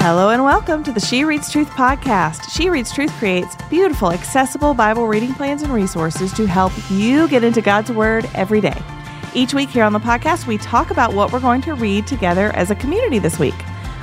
Hello and welcome to the She Reads Truth podcast. She Reads Truth creates beautiful, accessible Bible reading plans and resources to help you get into God's Word every day. Each week here on the podcast, we talk about what we're going to read together as a community this week.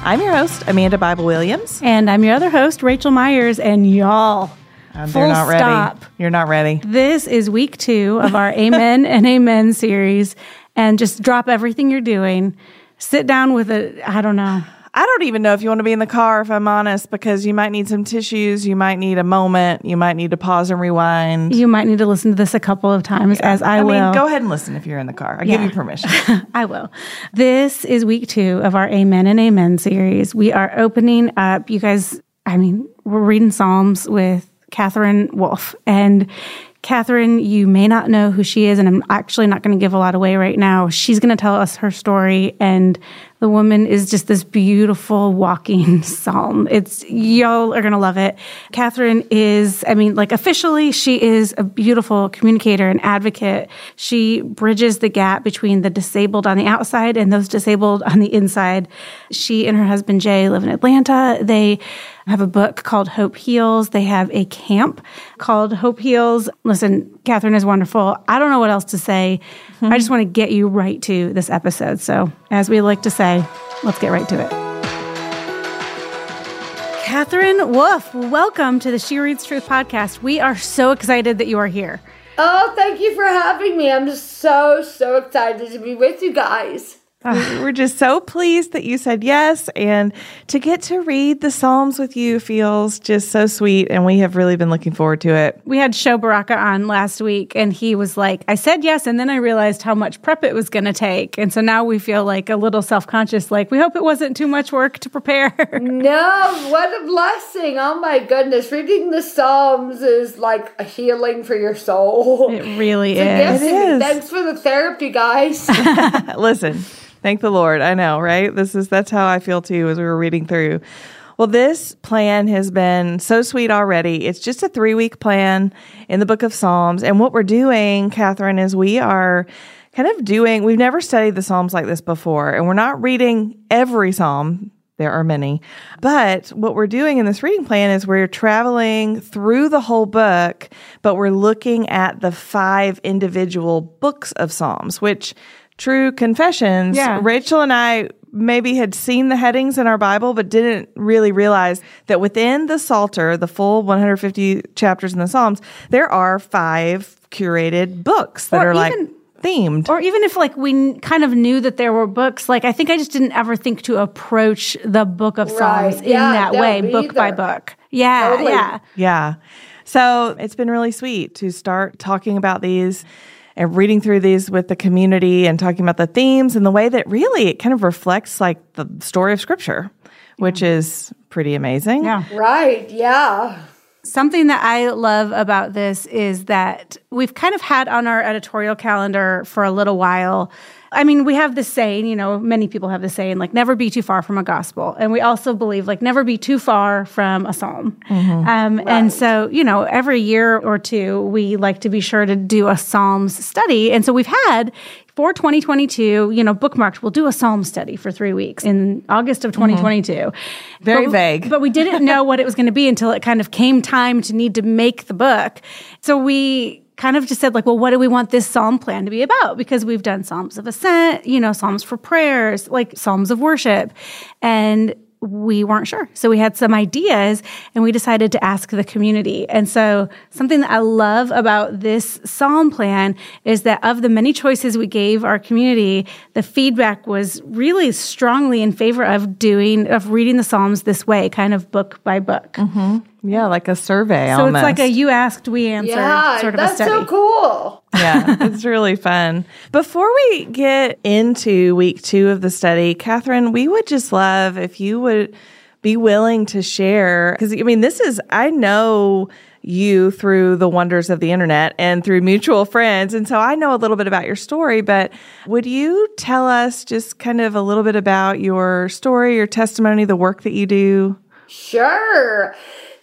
I'm your host, Amanda Bible Williams. And I'm your other host, Rachel Myers. And y'all, Um, full not ready. stop. You're not ready. This is week two of our Amen and Amen series. And just drop everything you're doing. Sit down with a, I don't know. I don't even know if you want to be in the car, if I'm honest, because you might need some tissues. You might need a moment. You might need to pause and rewind. You might need to listen to this a couple of times, as I, will. mean, go ahead and listen if you're in the car. I give you permission. I will. This is week two of our Amen and Amen series. We are opening up, you guys, I mean, we're reading Psalms with Katherine Wolf. And Katherine, you may not know who she is, and I'm actually not going to give a lot away right now. She's going to tell us her story, and the woman is just this beautiful walking psalm. It's y'all are going to love it. Katherine is, I mean, like officially, she is a beautiful communicator and advocate. She bridges the gap between the disabled on the outside and those disabled on the inside. She and her husband Jay live in Atlanta. They have a book called Hope Heals. They have a camp called Hope Heals. Listen, Katherine is wonderful. I don't know what else to say. I just want to get you right to this episode. So, as we like to say, let's get right to it. Katherine Wolf, welcome to the She Reads Truth podcast. We are so excited that you are here. Oh, thank you for having me. I'm just so, so excited to be with you guys. Ah. We're just so pleased that you said yes. And to get to read the Psalms with you feels just so sweet. And we have really been looking forward to it. We had Sho Baraka on last week, and he was like, I said yes, and then I realized how much prep it was going to take. And so now we feel like a little self conscious, like, we hope it wasn't too much work to prepare. No, what a blessing. Oh my goodness. Reading the Psalms is like a healing for your soul. it really Yes, is. It is. Thanks for the therapy, guys. Listen, thank the Lord. I know, right? This is that's how I feel too as we were reading through. Well, this plan has been so sweet already. It's just a three week plan in the book of Psalms. And what we're doing, Katherine, is we are kind of doing, we've never studied the Psalms like this before, and we're not reading every Psalm. There are many. But what we're doing in this reading plan is we're traveling through the whole book, but we're looking at the five individual books of Psalms, which true confessions, Yeah. Rachel and I maybe had seen the headings in our Bible, but didn't really realize that within the Psalter, the full 150 chapters in the Psalms, there are five curated books that Or are like even- themed. Or even if like we n- kind of knew that there were books, like I think I just didn't ever think to approach the book of Right. Psalms in Yeah, that no, way, me book by book. Yeah, Totally. yeah. Yeah. So it's been really sweet to start talking about these and reading through these with the community and talking about the themes and the way that really it kind of reflects like the story of scripture, which is pretty amazing. Yeah. right, yeah. Something that I love about this is that we've kind of had on our editorial calendar for a little while. I mean, we have this saying, you know, many people have this saying, like, never be too far from a gospel. And we also believe, like, never be too far from a psalm. Um, And so, you know, every year or two, we like to be sure to do a Psalms study. And so we've had for 2022, you know, bookmarked, we'll do a Psalm study for three weeks in August of 2022. Very But- vague. But we didn't know what it was going to be until it kind of came time to need to make the book. So we kind of just said like, well, what do we want this psalm plan to be about? Because we've done psalms of ascent, you know, psalms for prayers, like psalms of worship. And we weren't sure. So we had some ideas and we decided to ask the community. And so something that I love about this psalm plan is that of the many choices we gave our community, the feedback was really strongly in favor of doing, of reading the psalms this way, kind of book by book. Mm-hmm. Yeah, like a survey So almost. it's like a you asked, we answered Yeah, sort of a that's so cool. Yeah, it's really fun. Before we get into week two of the study, Katherine, we would just love if you would be willing to share. Because, I mean, this is, I know you through the wonders of the internet and through mutual friends. And so I know a little bit about your story, but would you tell us just kind of a little bit about your story, your testimony, the work that you do? Sure.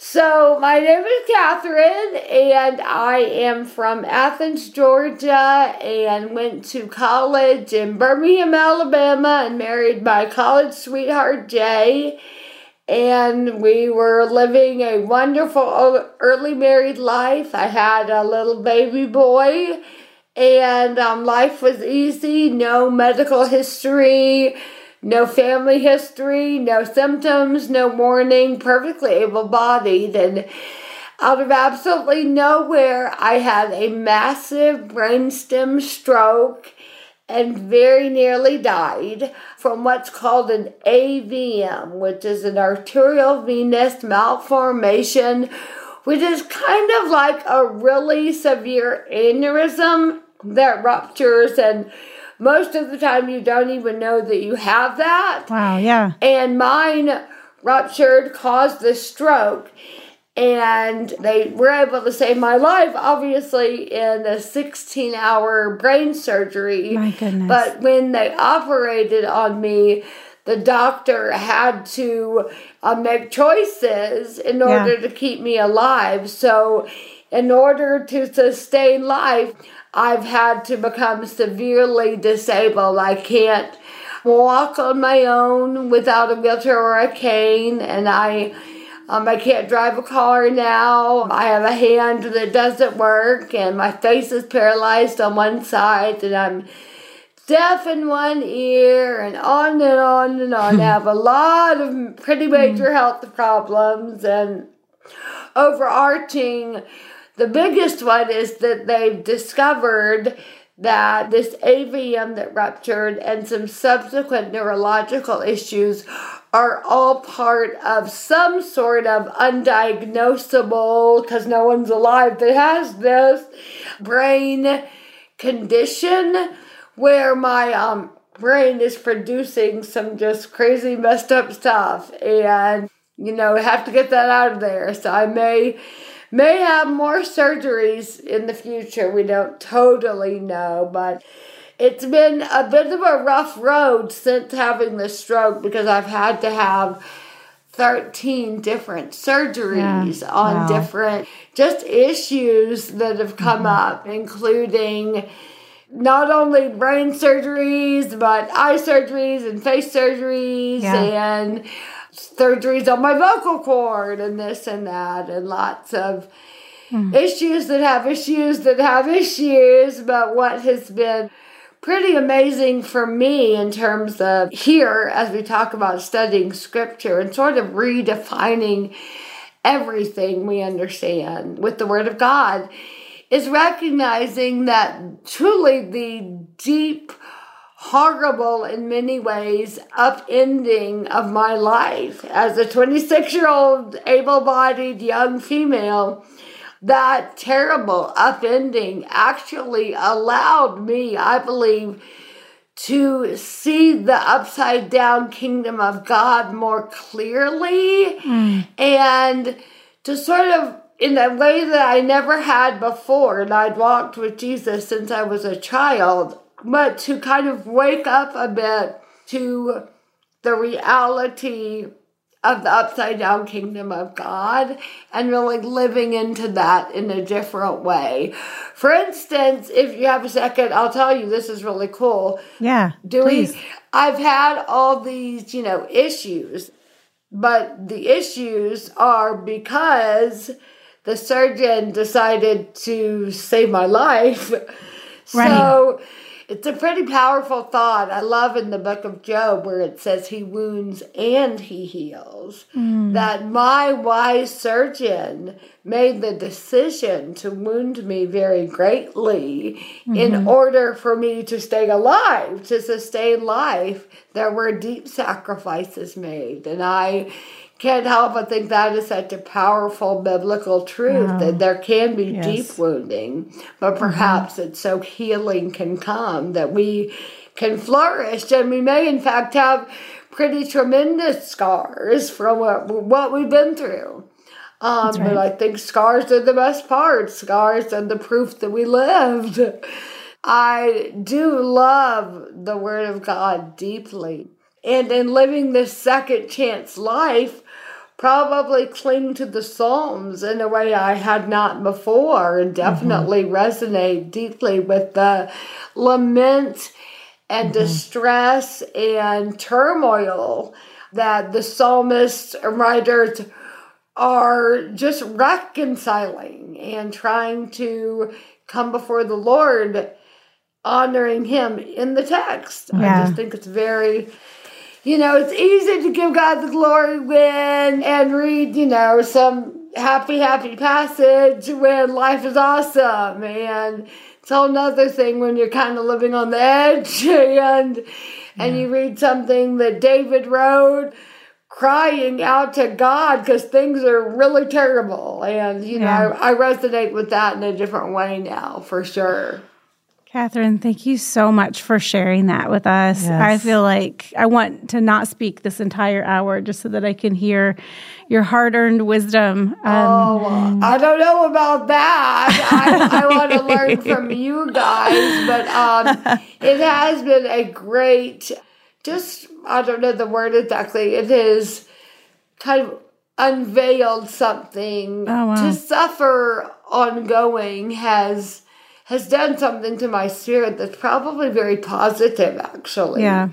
So, my name is Katherine, and I am from Athens, Georgia, and went to college in Birmingham, Alabama, and married my college sweetheart, Jay. and we were living a wonderful early married life. I had a little baby boy, and um, life was easy. No medical history, no family history, no symptoms, no warning. Perfectly able bodied, and out of absolutely nowhere, I had a massive brainstem stroke and very nearly died from what's called an AVM, which is an arterial venous malformation, which is kind of like a really severe aneurysm that ruptures and most of the time you don't even know that you have that. Wow, yeah. And mine ruptured, caused the stroke and they were able to save my life obviously in a 16 hour brain surgery my goodness but when they operated on me the doctor had to uh, make choices in order yeah. to keep me alive so in order to sustain life i've had to become severely disabled i can't walk on my own without a wheelchair or a cane and i um, I can't drive a car now. I have a hand that doesn't work, and my face is paralyzed on one side, and I'm deaf in one ear, and on and on and on. I have a lot of pretty major mm. health problems, and overarching, the biggest one is that they've discovered that this AVM that ruptured and some subsequent neurological issues are all part of some sort of undiagnosable, because no one's alive that has this, brain condition where my um, brain is producing some just crazy messed up stuff. And, you know, have to get that out of there. So I may may have more surgeries in the future. We don't totally know, but it's been a bit of a rough road since having the stroke because I've had to have 13 different surgeries yeah. on wow. different just issues that have come mm-hmm. up, including not only brain surgeries, but eye surgeries and face surgeries yeah. and surgeries on my vocal cord and this and that, and lots of mm. issues that have issues that have issues. But what has been pretty amazing for me in terms of here as we talk about studying scripture and sort of redefining everything we understand with the word of God is recognizing that truly the deep horrible in many ways upending of my life as a 26 year old able bodied young female that terrible upending actually allowed me, I believe, to see the upside down kingdom of God more clearly mm. and to sort of in a way that I never had before. And I'd walked with Jesus since I was a child, but to kind of wake up a bit to the reality of the upside down kingdom of God and really living into that in a different way. For instance, if you have a second, I'll tell you this is really cool. Yeah. Doing please. I've had all these, you know, issues, but the issues are because the surgeon decided to save my life. Right. So it's a pretty powerful thought. I love in the book of Job where it says he wounds and he heals. Mm. That my wise surgeon made the decision to wound me very greatly mm-hmm. in order for me to stay alive, to sustain life. There were deep sacrifices made. And I can't help but think that is such a powerful biblical truth wow. that there can be yes. deep wounding, but mm-hmm. perhaps mm-hmm. it's so healing can come that we can flourish and we may, in fact, have pretty tremendous scars from what, what we've been through. Um, right. But I think scars are the best part. Scars are the proof that we lived. I do love the Word of God deeply. And in living this second chance life, probably cling to the Psalms in a way I had not before and mm-hmm. definitely mm-hmm. resonate deeply with the lament and mm-hmm. distress and turmoil that the psalmists and writers are just reconciling and trying to come before the Lord, honoring Him in the text. Yeah. I just think it's very, you know, it's easy to give God the glory when and read, you know, some happy, happy passage when life is awesome. And it's a whole nother thing when you're kind of living on the edge and and you read something that David wrote crying out to God because things are really terrible. And, you know, Yeah. I, I resonate with that in a different way now, for sure. Katherine, thank you so much for sharing that with us. Yes. I feel like I want to not speak this entire hour just so that I can hear your hard earned wisdom. Um, Oh, I don't know about that. I, I want to learn from you guys, but um, it has been a great, just, I don't know the word exactly. It has kind of unveiled something Oh, wow. to suffer ongoing has has done something to my spirit that's probably very positive actually Yeah.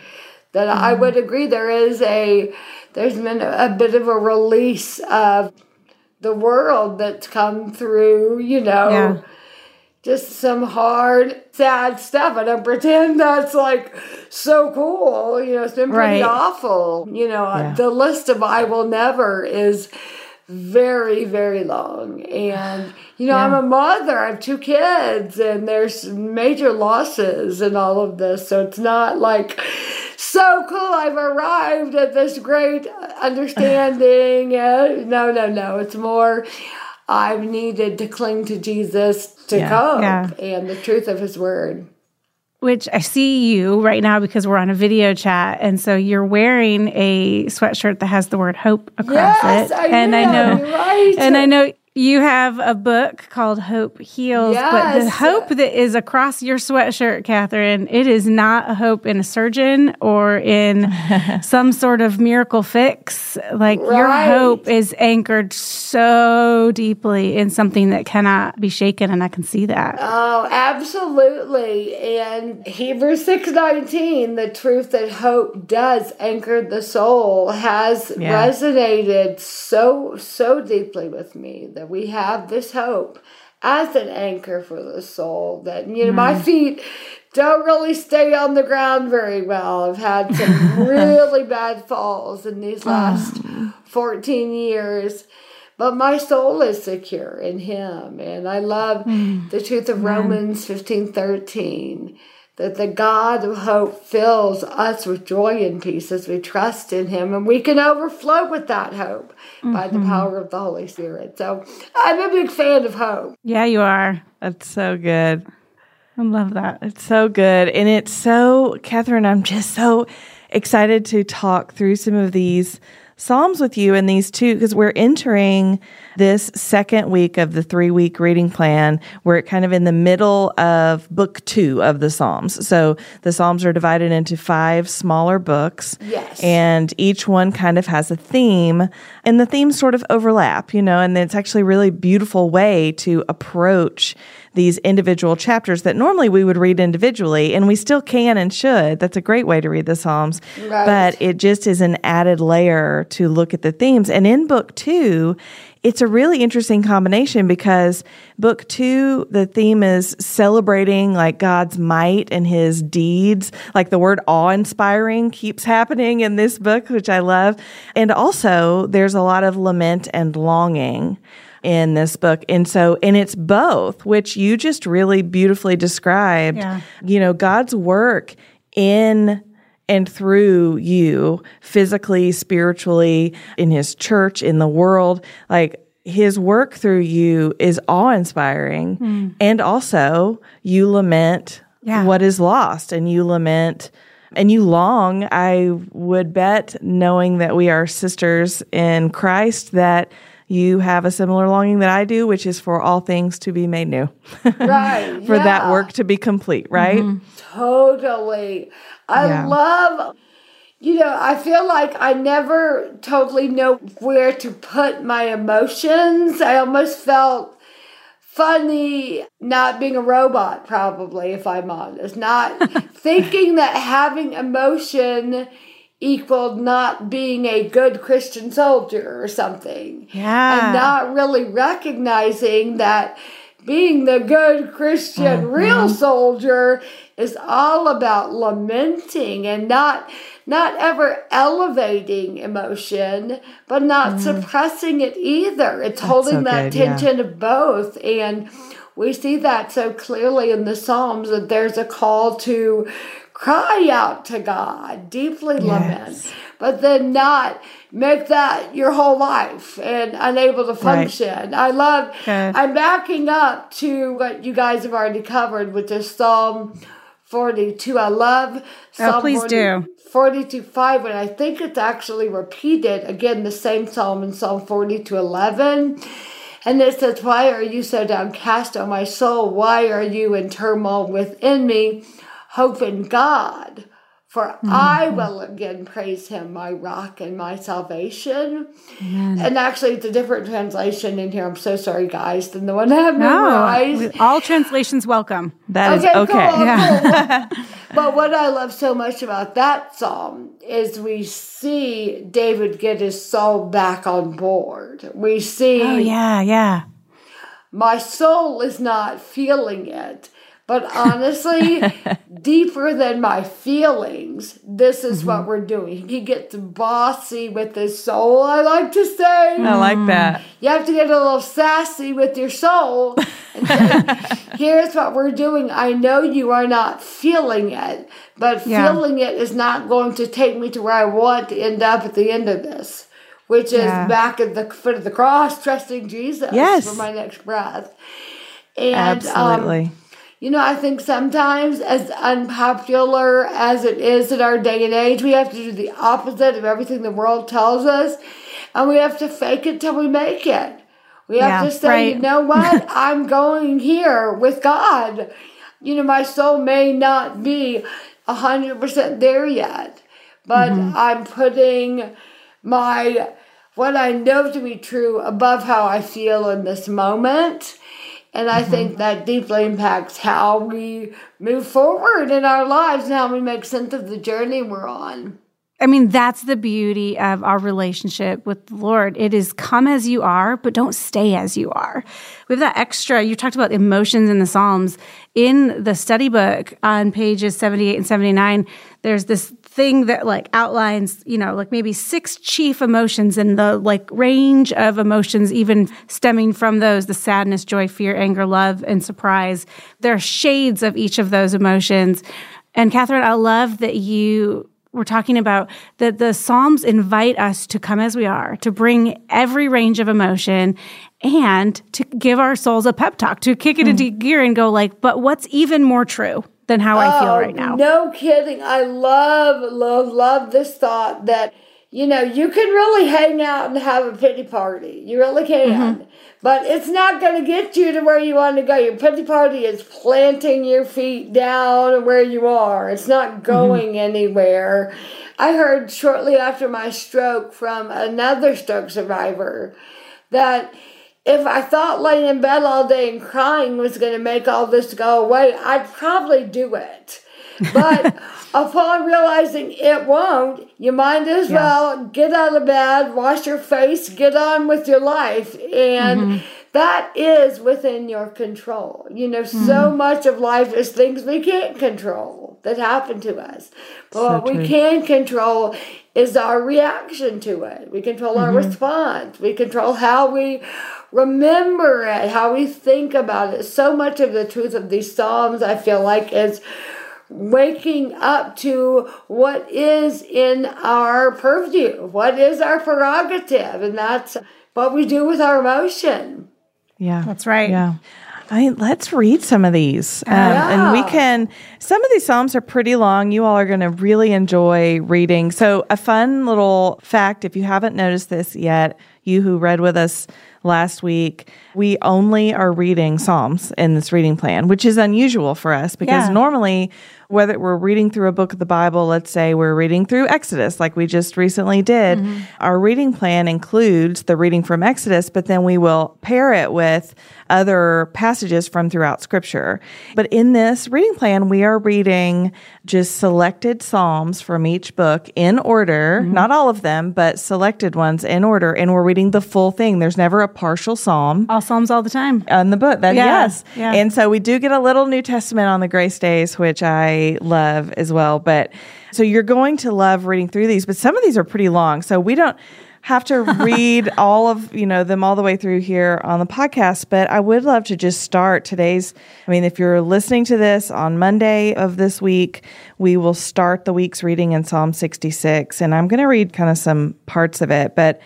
that I mm-hmm. would agree there is a there's been a, a bit of a release of the world that's come through, you know, Yeah. just some hard, sad stuff. I don't pretend that's like so cool. You know, it's been pretty Right. awful. You know, Yeah. the list of I will never is very, very long. And, you know, I'm a mother, I have two kids, and there's major losses in all of this. So it's not like, so cool, I've arrived at this great understanding. Uh, no, no, no. It's more, I've needed to cling to Jesus to Yeah. cope Yeah. and the truth of his word. Which I see you right now because we're on a video chat, and so you're wearing a sweatshirt that has the word hope across Yes, it. I and I know, right. and I know you have a book called Hope Heals, but the hope that is across your sweatshirt, Katherine, it is not a hope in a surgeon or in some sort of miracle fix. Like your hope is anchored so deeply in something that cannot be shaken, and I can see that. Oh, absolutely. And Hebrews 6:19, the truth that hope does anchor the soul has Yeah. resonated so so deeply with me we have this hope as an anchor for the soul that you know my hmm. feet don't really stay on the ground very well. I've had some really bad falls in these oh. last 14 years. But my soul is secure in him. And I love hmm. the truth of hmm. Romans 15 13 that the God of hope fills us with joy and peace as we trust in him. And we can overflow with that hope by the mm-hmm. power of the Holy Spirit. So I'm a big fan of hope. Yeah, you are. That's so good. I love that. It's so good. And it's so, Katherine, I'm just so excited to talk through some of these Psalms with you and these two, because we're entering this second week of the three week reading plan. We're kind of in the middle of book two of the Psalms. So the Psalms are divided into five smaller books. Yes. And each one kind of has a theme, and the themes sort of overlap, you know, and it's actually a really beautiful way to approach these individual chapters that normally we would read individually, and we still can and should. That's a great way to read the Psalms. Right. But it just is an added layer to look at the themes. And in book two, it's a really interesting combination because book two, the theme is celebrating like God's might and his deeds. Like the word awe inspiring keeps happening in this book, which I love. And also, there's a lot of lament and longing in this book. And so, and it's both, which you just really beautifully described. Yeah. You know, God's work in and through you, physically, spiritually, in his church, in the world, like his work through you is awe inspiring. Hmm. And also, you lament Yeah. what is lost and you lament and you long, I would bet, knowing that we are sisters in Christ, that you have a similar longing that I do, which is for all things to be made new, Right. for that work to be complete, right? Mm-hmm. Totally. I Yeah. love, you know, I feel like I never totally know where to put my emotions. I almost felt funny not being a robot, probably, if I'm honest. Not thinking that having emotion equaled not being a good Christian soldier or something. Yeah. And not really recognizing that being the good Christian mm-hmm. real soldier is all about lamenting and not not ever elevating emotion, but not mm. suppressing it either. It's holding so that good, yeah. tension of both. And we see that so clearly in the Psalms that there's a call to cry out to God, deeply lament, but then not make that your whole life and unable to function. I love, Good. I'm backing up to what you guys have already covered, which is Psalm 42. I love oh, Psalm Oh, please do. 42 5, and I think it's actually repeated again, the same psalm in Psalm 42 11. And it says, Why are you so downcast, O my soul? Why are you in turmoil within me? Hope in God, for hmm. I will again praise him, my rock and my salvation. And actually, it's a different translation in here. I'm so sorry, guys, than the one I have memorized. No, all translations welcome. That is okay. cool, cool. but what I love so much about that psalm is we see David get his soul back on board. We see Oh yeah, yeah. my soul is not feeling it. But honestly, deeper than my feelings, this is what we're doing. He gets bossy with his soul, I like to say. I like that. You have to get a little sassy with your soul and say, here's what we're doing. I know you are not feeling it, but Yeah. feeling it is not going to take me to where I want to end up at the end of this, which is Yeah. back at the foot of the cross, trusting Jesus Yes. for my next breath. And um, Absolutely. You know, I think sometimes, as unpopular as it is in our day and age, we have to do the opposite of everything the world tells us, and we have to fake it till we make it. We have Yeah, to say, right. you know what? I'm going here with God. You know, my soul may not be a hundred percent there yet, but Mm-hmm. I'm putting my what I know to be true above how I feel in this moment. And I mm-hmm. think that deeply impacts how we move forward in our lives and how we make sense of the journey we're on. I mean, that's the beauty of our relationship with the Lord. It is come as you are, but don't stay as you are. We have that extra, you talked about emotions in the Psalms. In the study book on pages 78 and 79, there's this thing that like outlines, you know, like maybe six chief emotions and the like range of emotions, even stemming from those the sadness, joy, fear, anger, love, and surprise. There are shades of each of those emotions. And Katherine, I love that you we're talking about that the Psalms invite us to come as we are, to bring every range of emotion and to give our souls a pep talk, to kick it into mm. gear and go like, but what's even more true than how I feel Oh, right now? No kidding. I love, love, love this thought that, you know, you can really hang out and have a pity party. You really can. Mm-hmm. But it's not going to get you to where you want to go. Your pity party is planting your feet down where you are, it's Mm-hmm. not going anywhere. I heard shortly after my stroke from another stroke survivor that if I thought laying in bed all day and crying was going to make all this go away, I'd probably do it. But upon realizing it won't, you might as well get out of bed, wash your face, get on with your life. And mm-hmm. that is within your control. You know, so mm-hmm. much of life is things we can't control that happen to us. But what we true. can control is our reaction to it. We control our mm-hmm. response. We control how we remember it, how we think about it. So much of the truth of these Psalms, I feel like, is waking up to what is in our purview, what is our prerogative, and that's what we do with our emotion. Yeah. That's right. Yeah. I mean, let's read some of these. Um, And we can, some of these Psalms are pretty long. You all are going to really enjoy reading. So, a fun little fact if you haven't noticed this yet, you who read with us last week, we only are reading Psalms in this reading plan, which is unusual for us because Yeah. normally, whether we're reading through a book of the Bible, let's say we're reading through Exodus, like we just recently did, mm-hmm. our reading plan includes the reading from Exodus, but then we will pair it with other passages from throughout Scripture. But in this reading plan, we are reading just selected Psalms from each book in order, mm-hmm. not all of them, but selected ones in order. And we're reading the full thing. There's never a partial Psalm Psalms all the time. on the book. That Yeah, yes, yeah. and so we do get a little New Testament on the grace days, which I love as well. But so you're going to love reading through these, but some of these are pretty long, so we don't have to read all of you know them all the way through here on the podcast but i would love to just start today's i mean if you're listening to this on monday of this week we will start the week's reading in psalm 66 and i'm going to read kind of some parts of it but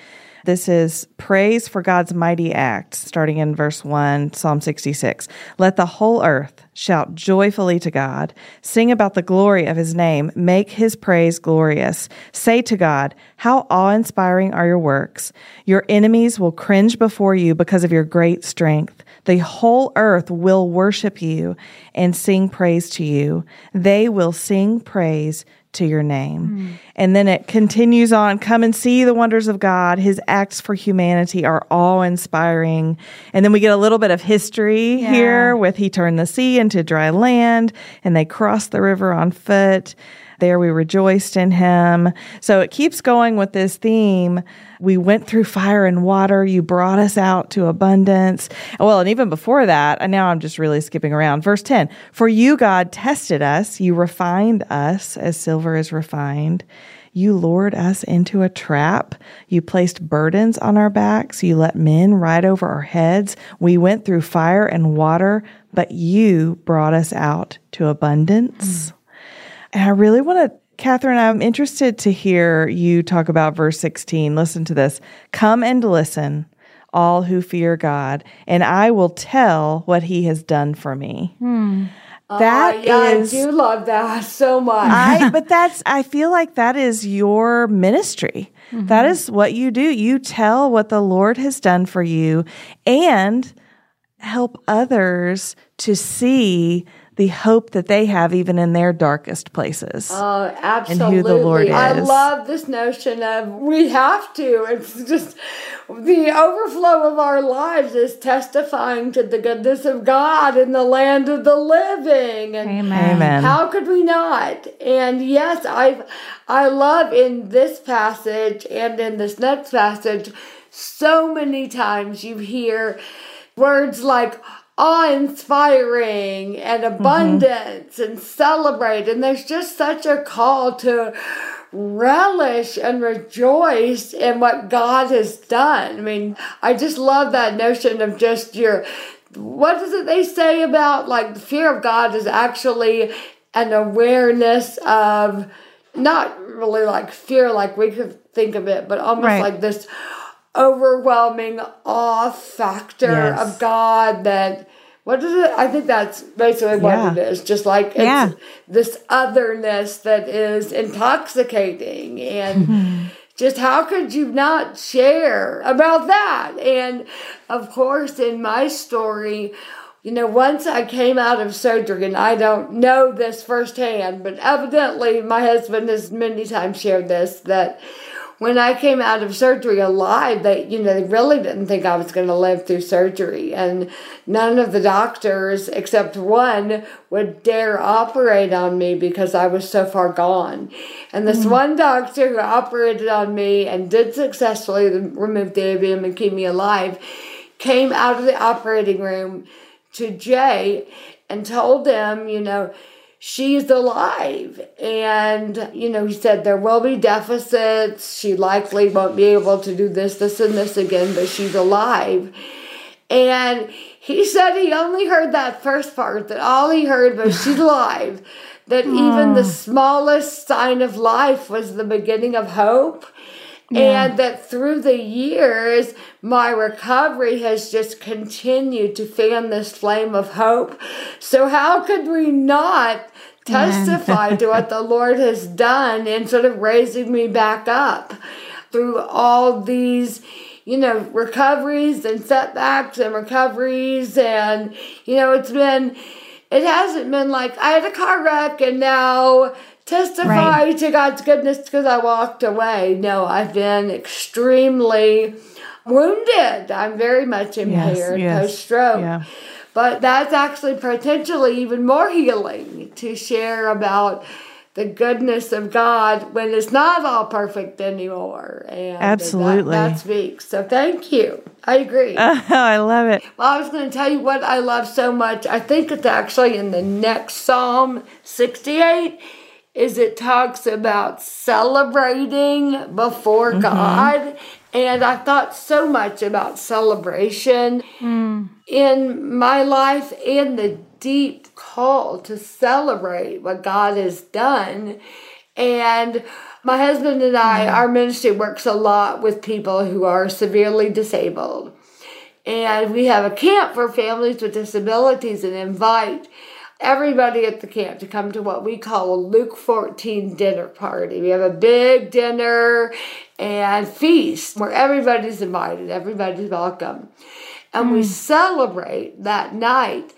this is praise for God's mighty acts, starting in verse 1, Psalm 66. Let the whole earth shout joyfully to God. Sing about the glory of his name. Make his praise glorious. Say to God, How awe inspiring are your works! Your enemies will cringe before you because of your great strength. The whole earth will worship you and sing praise to you. They will sing praise to your name. Hmm. And then it continues on come and see the wonders of God. His acts for humanity are awe inspiring. And then we get a little bit of history Yeah. here with he turned the sea into dry land and they crossed the river on foot. There we rejoiced in him. So it keeps going with this theme. We went through fire and water. You brought us out to abundance. Well, and even before that, and now I'm just really skipping around. Verse 10 For you, God, tested us. You refined us as silver is refined. You lured us into a trap. You placed burdens on our backs. You let men ride over our heads. We went through fire and water, but you brought us out to abundance. And I really want to, Katherine, I'm interested to hear you talk about verse 16. Listen to this. Come and listen, all who fear God, and I will tell what he has done for me. That Uh, yeah, is- I do love that so much. I, but that's, I feel like that is your ministry. That is what you do. You tell what the Lord has done for you and help others to see the hope that they have even in their darkest places. Oh, and who the Lord is. I love this notion of we have to. It's just the overflow of our lives is testifying to the goodness of God in the land of the living. And. Amen. how could we not? And yes, I I love in this passage and in this next passage so many times you hear words like awe-inspiring and mm-hmm. abundance and celebrate and there's just such a call to relish and rejoice in what God has done. I mean, I just love that notion of just your what is it they say about like the fear of God is actually an awareness of not really like fear like we could think of it, but almost Right. like this overwhelming awe factor Yes. of God that what is it? I think that's basically what Yeah. it is. Just like it's Yeah. this otherness that is intoxicating and mm-hmm. just how could you not share about that? And of course, in my story, you know, once I came out of surgery, and I don't know this firsthand, but evidently my husband has many times shared this that when I came out of surgery alive, they, you know, they really didn't think I was going to live through surgery. And none of the doctors, except one, would dare operate on me because I was so far gone. And this mm. one doctor who operated on me and did successfully remove the AVM and keep me alive came out of the operating room to Jay and told him, you know, she's alive. And, you know, he said there will be deficits. She likely won't be able to do this, this, and this again, but she's alive. And he said he only heard that first part, that all he heard was she's alive. That even hmm. the smallest sign of life was the beginning of hope. And that through the years, my recovery has just continued to fan this flame of hope. So, how could we not testify to what the Lord has done in sort of raising me back up through all these you know, recoveries and setbacks and recoveries. And, you know, it's been, it hasn't been like I had a car wreck and now testify right. to God's goodness because I walked away. No, I've been extremely wounded. I'm very much impaired yes, yes. post stroke. Yeah. But that's actually potentially even more healing to share about the goodness of God when it's not all perfect anymore. And Absolutely. That, that speaks. So thank you. I agree. Oh, I love it. Well, I was going to tell you what I love so much. I think it's actually in the next Psalm 68 is it talks about celebrating before mm-hmm. God. And I thought so much about celebration mm. in my life and the deep call to celebrate what God has done. And my husband and I, our ministry works a lot with people who are severely disabled. And we have a camp for families with disabilities and invite everybody at the camp to come to what we call a Luke 14 dinner party. We have a big dinner and feast where everybody's invited, everybody's welcome. And mm. we hmm. celebrate that night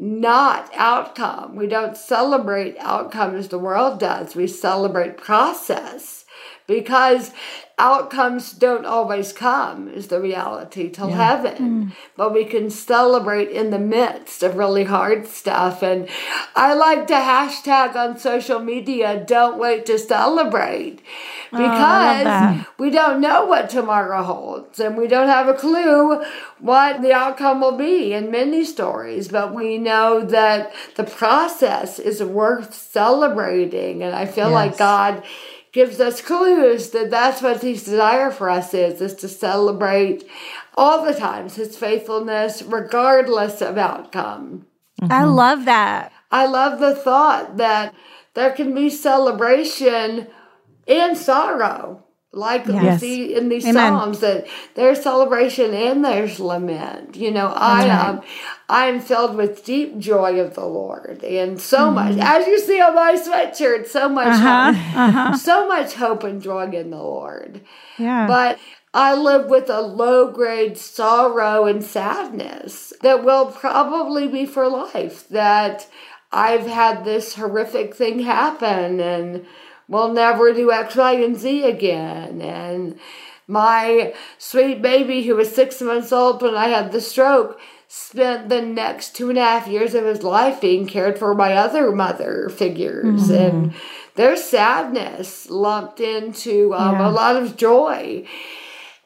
not outcome. We don't celebrate outcome as the world does. We celebrate process because outcomes don't always come is the reality till yeah. heaven mm. but we can celebrate in the midst of really hard stuff and i like to hashtag on social media don't wait to celebrate oh, because oh, we don't know what tomorrow holds and we don't have a clue what the outcome will be in many stories but we know that the process is worth celebrating and i feel yes. like god gives us clues that that's what his desire for us is, is to celebrate all the times his faithfulness, regardless of outcome. Mm-hmm. I love that. I love the thought that there can be celebration and sorrow like yes. we see in these Amen. psalms that there's celebration and there's lament you know i am um, i am filled with deep joy of the lord and so mm-hmm. much as you see on my sweatshirt so much uh-huh. hope uh-huh. so much hope and joy in the lord yeah but I live with a low grade sorrow and sadness that will probably be for life. That I've had this horrific thing happen and we'll never do X, Y, and Z again. And my sweet baby, who was six months old when I had the stroke, spent the next two and a half years of his life being cared for by other mother figures. Mm-hmm. And their sadness lumped into um, yeah. a lot of joy.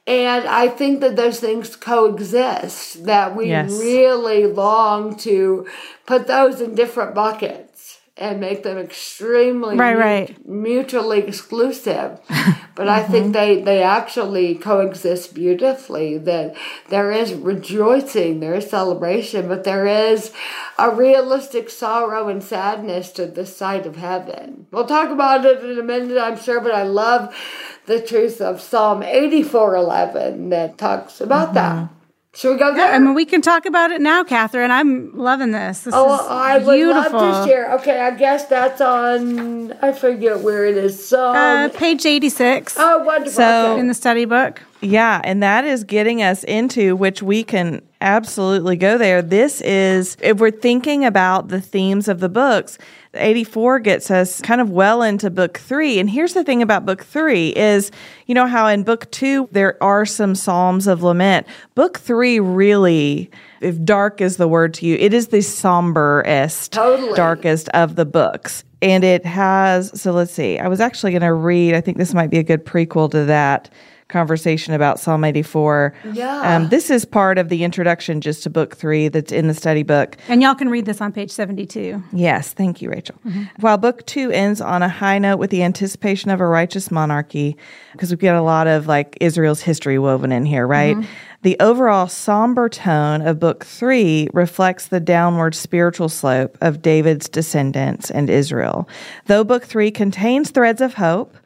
And I think that those things coexist, that we yes. really long to put those in different buckets and make them extremely right, right. mutually exclusive. But mm-hmm. I think they, they actually coexist beautifully. That there is rejoicing, there is celebration, but there is a realistic sorrow and sadness to the sight of heaven. We'll talk about it in a minute, I'm sure, but I love the truth of Psalm 84 11 that talks about mm-hmm. that. Should we go there? Yeah, I mean, we can talk about it now, Katherine. I'm loving this. this oh, I would beautiful. love to share. Okay, I guess that's on. I forget where it is. So, uh, page eighty-six. Oh, wonderful! So okay. in the study book. Yeah, and that is getting us into which we can absolutely go there. This is if we're thinking about the themes of the books 84 gets us kind of well into book three. And here's the thing about book three is, you know, how in book two, there are some Psalms of lament. Book three really, if dark is the word to you, it is the somberest, totally. darkest of the books. And it has, so let's see, I was actually going to read, I think this might be a good prequel to that conversation about Psalm 84. Yeah. Um, this is part of the introduction just to book three that's in the study book. And y'all can read this on page 72. Yes. Thank you, Rachel. Mm-hmm. While book two ends on a high note with the anticipation of a righteous monarchy, because we get a lot of like Israel's history woven in here, right? Mm-hmm. The overall somber tone of book three reflects the downward spiritual slope of David's descendants and Israel. Though book three contains threads of hope,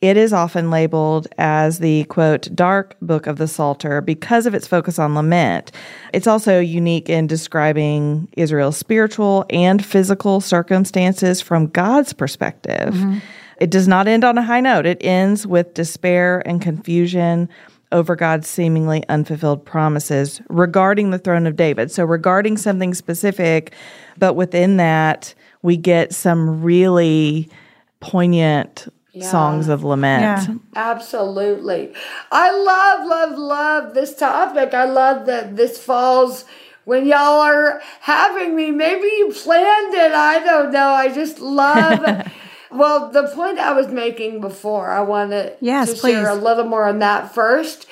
it is often labeled as the quote, dark book of the Psalter because of its focus on lament. It's also unique in describing Israel's spiritual and physical circumstances from God's perspective. Mm-hmm. It does not end on a high note. It ends with despair and confusion, over God's seemingly unfulfilled promises regarding the throne of David. So, regarding something specific, but within that, we get some really poignant songs of lament. Yeah. Absolutely. I love, love, love this topic. I love that this falls when y'all are having me. Maybe you planned it. I don't know. I just love. well, the point I was making before, I want to, Yes, to share a little more on that first.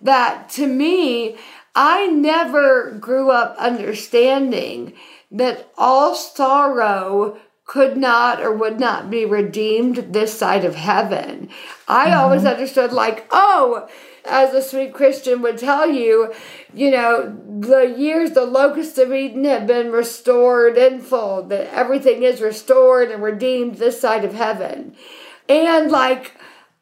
That to me, I never grew up understanding that all sorrow could not or would not be redeemed this side of heaven. I mm-hmm. always understood, like, oh, as a sweet Christian would tell you, you know, the years the locusts of Eden have been restored in full, that everything is restored and redeemed this side of heaven. And like,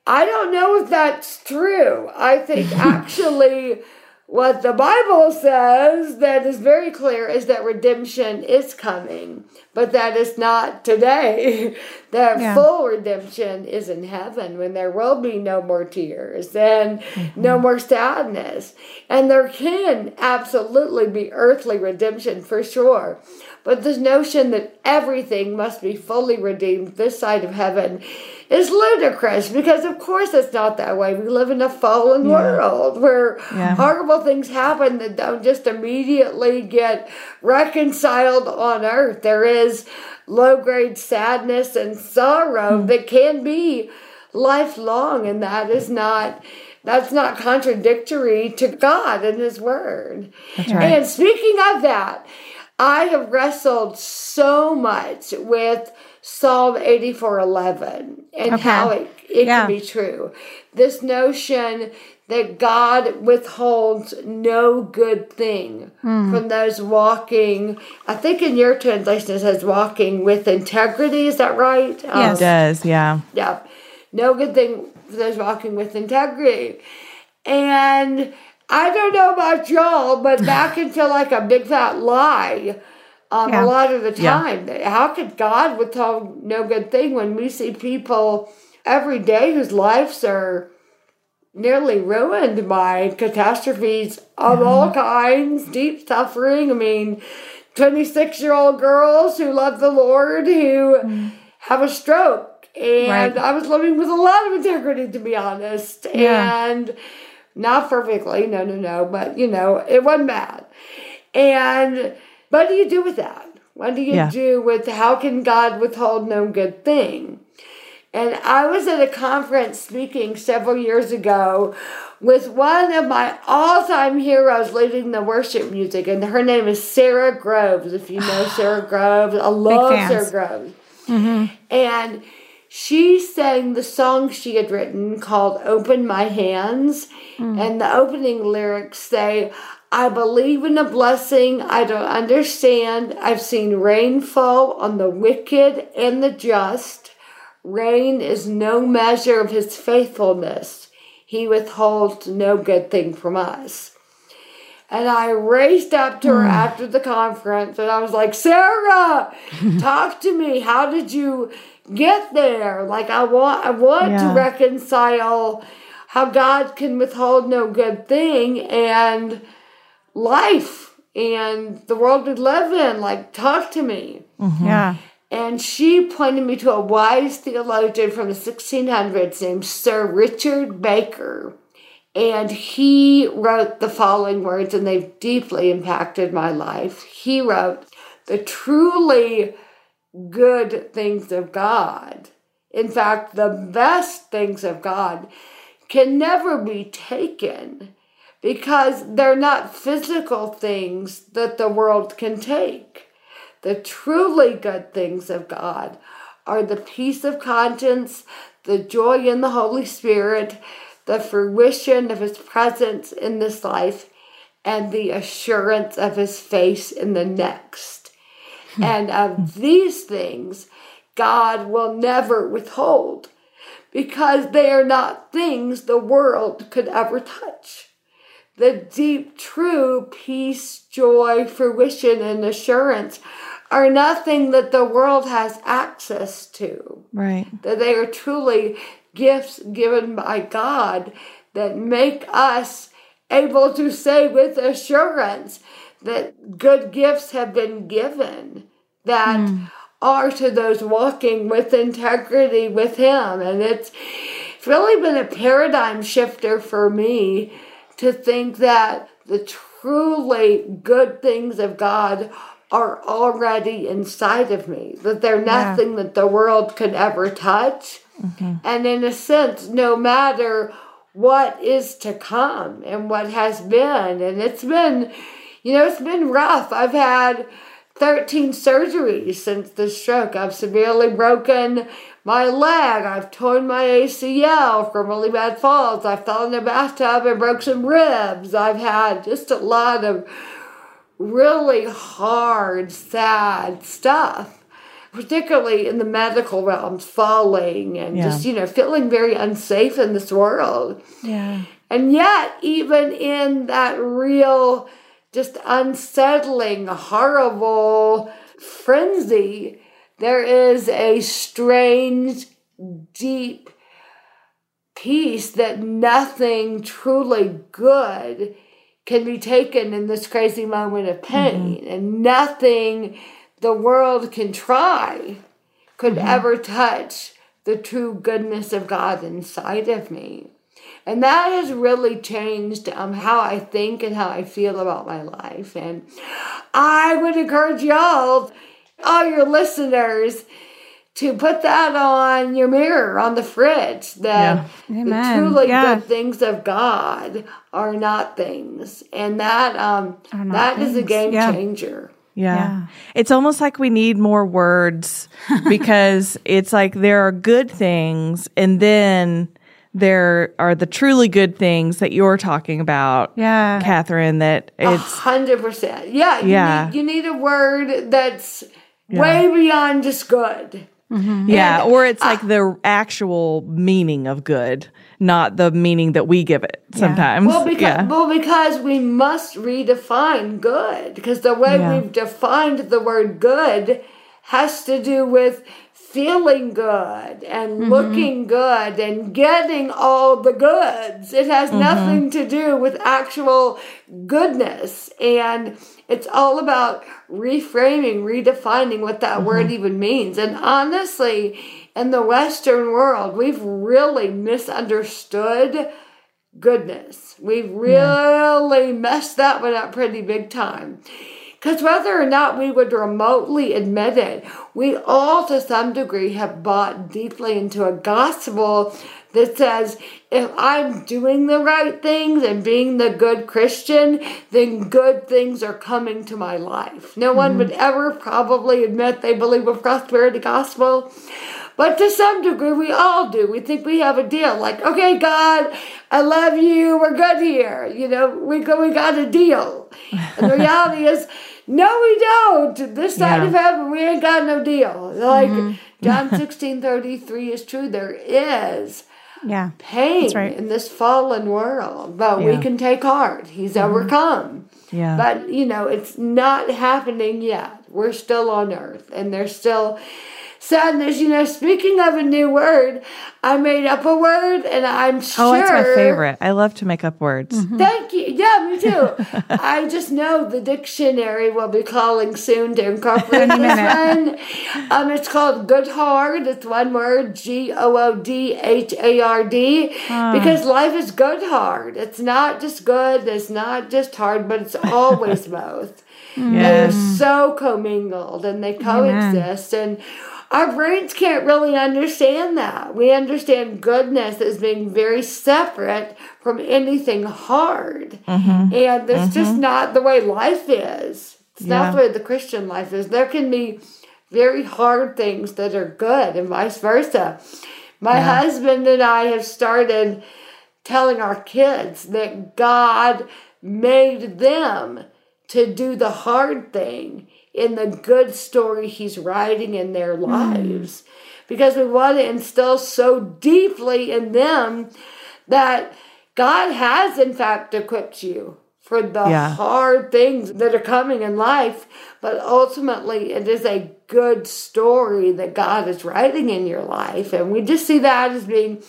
I don't know if that's true. I think actually what the Bible says that is very clear is that redemption is coming, but that is not today. that Yeah. full redemption is in heaven when there will be no more tears and no mm-hmm. more sadness. And there can absolutely be earthly redemption for sure. But this notion that everything must be fully redeemed this side of heaven is ludicrous because, of course, it's not that way. We live in a fallen world where Yeah. horrible things happen that don't just immediately get reconciled on earth. There is low grade sadness and sorrow hmm. that can be lifelong, and that is not. That's not contradictory to God and His Word. Right. And speaking of that, I have wrestled so much with Psalm 84:11 and Okay. how it, it Yeah. can be true. This notion that God withholds no good thing from those walking. I think in your translation it says walking with integrity. Is that right? Um, Yes. It does, yeah. yeah, no good thing for those walking with integrity. And I don't know about y'all, but back can feel like a big fat lie um, Yeah. a lot of the Yeah. time. How could God withhold no good thing when we see people every day whose lives are nearly ruined by catastrophes of all kinds, deep suffering? I mean, 26 year old girls who love the Lord who have a stroke. And Right. I was living with a lot of integrity, to be honest. Yeah. And not perfectly, no, no, no, but you know, it wasn't bad. And what do you do with that? What do you Yeah. do with how can God withhold no good thing? And I was at a conference speaking several years ago with one of my all time heroes leading the worship music, and her name is Sara Groves. If you know Sara Groves, I love. Sara Groves. Mm-hmm. And she sang the song she had written called Open My Hands. Mm. And the opening lyrics say, I believe in a blessing I don't understand. I've seen rain fall on the wicked and the just. Rain is no measure of his faithfulness. He withholds no good thing from us. And I raced up to her hmm. after the conference and I was like, Sara, talk to me. How did you get there? Like I want I want Yeah. to reconcile how God can withhold no good thing and life and the world we live in. Like talk to me. Mm-hmm. Yeah. And she pointed me to a wise theologian from the 1600s named Sir Richard Baker. And he wrote the following words, and they've deeply impacted my life. He wrote, The truly good things of God, in fact, the best things of God, can never be taken because they're not physical things that the world can take. The truly good things of God are the peace of conscience, the joy in the Holy Spirit, the fruition of His presence in this life, and the assurance of His face in the next. Hmm. and of these things, God will never withhold because they are not things the world could ever touch the deep, true peace, joy, fruition, and assurance are nothing that the world has access to. Right. That they are truly gifts given by God that make us able to say with assurance that good gifts have been given that mm. are to those walking with integrity with Him. And it's, it's really been a paradigm shifter for me to think that the truly good things of God are already inside of me, that they're nothing yeah. that the world could ever touch. Mm-hmm. And in a sense, no matter what is to come and what has been, and it's been, you know, it's been rough. I've had 13 surgeries since the stroke. I've severely broken my leg. I've torn my ACL from really bad falls. I fell in the bathtub and broke some ribs. I've had just a lot of really hard, sad stuff, particularly in the medical realms, falling and yeah. just, you know, feeling very unsafe in this world. Yeah. And yet, even in that real, just unsettling, horrible frenzy, there is a strange, deep peace that nothing truly good can be taken in this crazy moment of pain, mm-hmm. and nothing the world can try could mm-hmm. ever touch the true goodness of God inside of me. And that has really changed um, how I think and how I feel about my life. And I would encourage y'all all your listeners to put that on your mirror on the fridge that yeah. the truly yeah. good things of God are not things and that um that things. is a game yeah. changer yeah. yeah. It's almost like we need more words because it's like there are good things and then there are the truly good things that you're talking about. Yeah. Katherine, that it's. hundred percent. Yeah. You yeah. Need, you need a word that's yeah. way beyond just good. Mm-hmm. Yeah, and, or it's like uh, the actual meaning of good, not the meaning that we give it sometimes. Yeah. Well, because, yeah. well, because we must redefine good, because the way yeah. we've defined the word good has to do with feeling good and mm-hmm. looking good and getting all the goods. It has mm-hmm. nothing to do with actual goodness. And it's all about reframing, redefining what that mm-hmm. word even means. And honestly, in the Western world, we've really misunderstood goodness. We've really yeah. messed that one up pretty big time. Because whether or not we would remotely admit it, we all to some degree have bought deeply into a gospel that says if I'm doing the right things and being the good Christian, then good things are coming to my life. No mm-hmm. one would ever probably admit they believe a prosperity gospel. But to some degree, we all do. We think we have a deal. Like, okay, God, I love you. We're good here. You know, we go, we got a deal. And the reality is, no, we don't. This side yeah. of heaven, we ain't got no deal. Like mm-hmm. John sixteen thirty three is true. There is yeah pain right. in this fallen world, but yeah. we can take heart. He's mm-hmm. overcome. Yeah. But you know, it's not happening yet. We're still on earth, and there's still sadness. You know, speaking of a new word, I made up a word, and I'm sure. Oh, it's my favorite. I love to make up words. Mm-hmm. Thank you. Yeah, me too. I just know the dictionary will be calling soon to incorporate this one. Um, it's called good hard. It's one word, G O O D H A R D, because life is good hard. It's not just good. It's not just hard, but it's always both. Yes. They're so commingled and they coexist. Amen. And our brains can't really understand that. We understand goodness as being very separate from anything hard. Mm-hmm. And that's mm-hmm. just not the way life is. It's yeah. not the way the Christian life is. There can be very hard things that are good and vice versa. My yeah. husband and I have started telling our kids that God made them to do the hard thing in the good story he's writing in their hmm. lives. Mm. Because we want to instill so deeply in them that God has, in fact, equipped you for the yeah. hard things that are coming in life, but ultimately it is a good story that God is writing in your life. And we just see that as being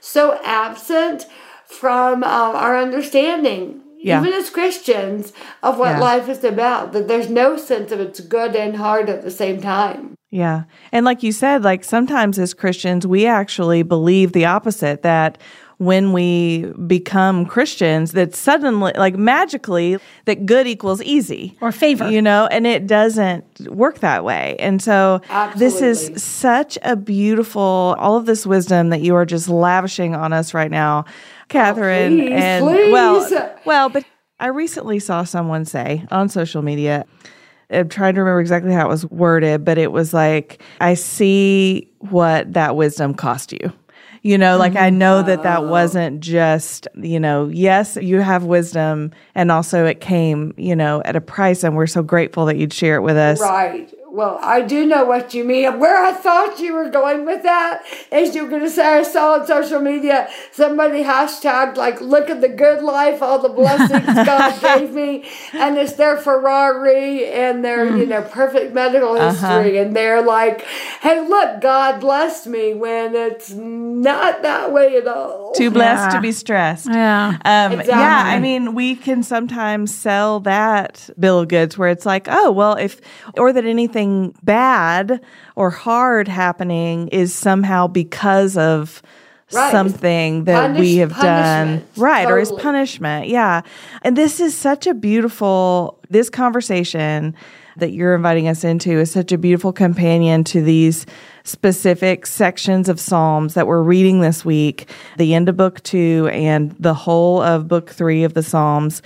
so absent from um, our understanding Yeah. even as Christians, of what Yeah. life is about. That there's no sense of it's good and hard at the same time. Yeah. And like you said, like sometimes as Christians, we actually believe the opposite that when we become Christians, that suddenly, like magically, that good equals easy Or favor. you know, and it doesn't work that way. And so this is such a beautiful, all of this wisdom that you are just lavishing on us right now, Katherine. Oh, please, and please. well, well, but I recently saw someone say on social media, I'm trying to remember exactly how it was worded, but it was like, I see what that wisdom cost you. You know, like I know that that oh. wasn't just, you know, yes, you have wisdom and also it came, you know, at a price and we're so grateful that you'd share it with us. Right. Well, I do know what you mean. Where I thought you were going with that is you were going to say, I saw on social media somebody hashtagged, like, look at the good life, all the blessings God gave me. And it's their Ferrari and their, Hmm. you know, perfect medical Uh-huh. history. And they're like, hey, look, God blessed me when it's not that way at all. Too blessed Yeah. to be stressed. Yeah. Um, Exactly. Yeah, I mean, we can sometimes sell that bill of goods where it's like, oh, well, if, or that anything bad or hard happening is somehow because of Right. something that Punish- we have done. Right. Or is punishment. Yeah. And this is such a beautiful, this conversation that you're inviting us into is such a beautiful companion to these specific sections of Psalms that we're reading this week, the end of book two and the whole of book three of the Psalms,